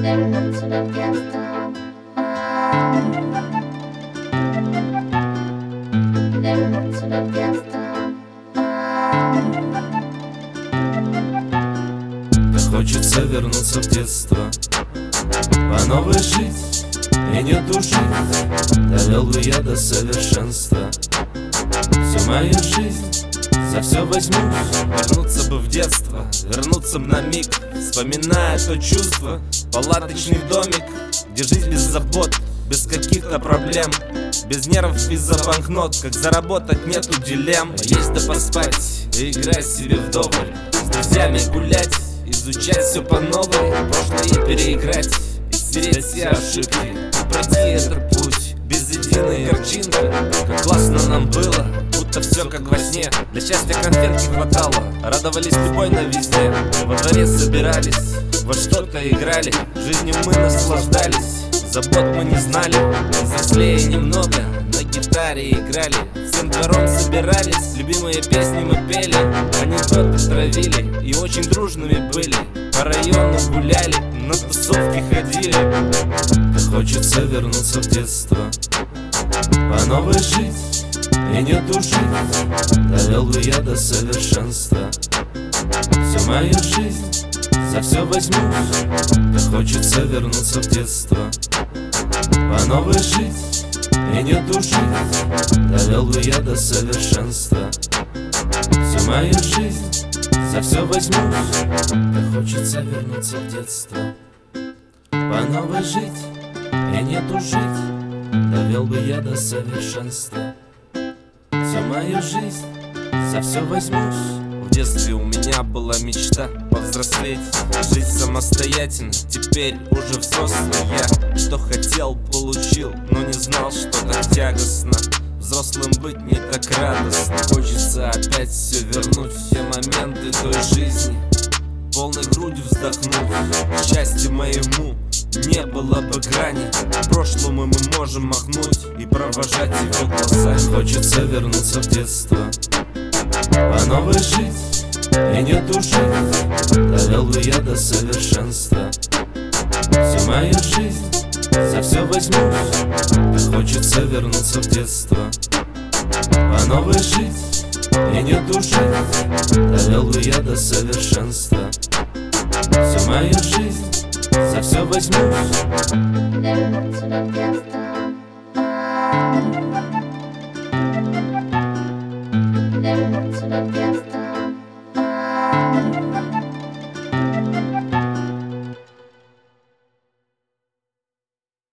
вернуться детства. Вернуться до детства. Так хочется вернуться в детство По новой жить и не тужить Довел бы я до совершенства Всю мою жизнь за все возьмусь Вернуться бы в детство, вернуться на миг Вспоминая то чувство, палаточный домик Где жизнь без забот, без каких-то проблем. Без нервов из-за банкнот, как заработать нету дилемм. Есть да поспать и играть себе вдоволь. С друзьями гулять, изучать все по новой. Прошлое переиграть и стереть все ошибки. Пройти этот путь без единой картинки Как классно нам было, будто все как во сне. Для счастья конфетки хватало, радовались любой на везде Во дворе собирались, во что-то играли Жизнью мы наслаждались, забот мы не знали Взрослее немного, на гитаре играли Всем двором собирались, любимые песни мы пели Анекдоты травили и очень дружными были. По району гуляли, на тусовки ходили. Так хочется вернуться в детство По новой жить и не тужить Довел бы я до совершенства Всю мою жизнь за все возьмусь Так хочется вернуться в детство. По новой жить и не тужить Довел бы я до совершенства. Всю мою жизнь за все возьмусь Так хочется вернуться в детство. По новой жить и не тужить Довел бы я до совершенства. Всю мою жизнь за все возьмусь детстве у меня была мечта повзрослеть Жить самостоятельно, теперь уже взрослый я Что хотел, получил, но не знал, что так тягостно. Взрослым быть не так радостно. Хочется опять все вернуть Все моменты той жизни. Полной грудью вздохнуть. Счастью моему не было бы грани. Прошлому мы можем махнуть И провожать его глаза. Хочется вернуться в детство. По новой жить и не тужить Довел бы я до совершенства. Всю мою жизнь за все возьмусь Так хочется вернуться в детство. По новой жить и не тужить Довел бы я до совершенства. Всю мою жизнь за все возьмусь. Вернуться до детства.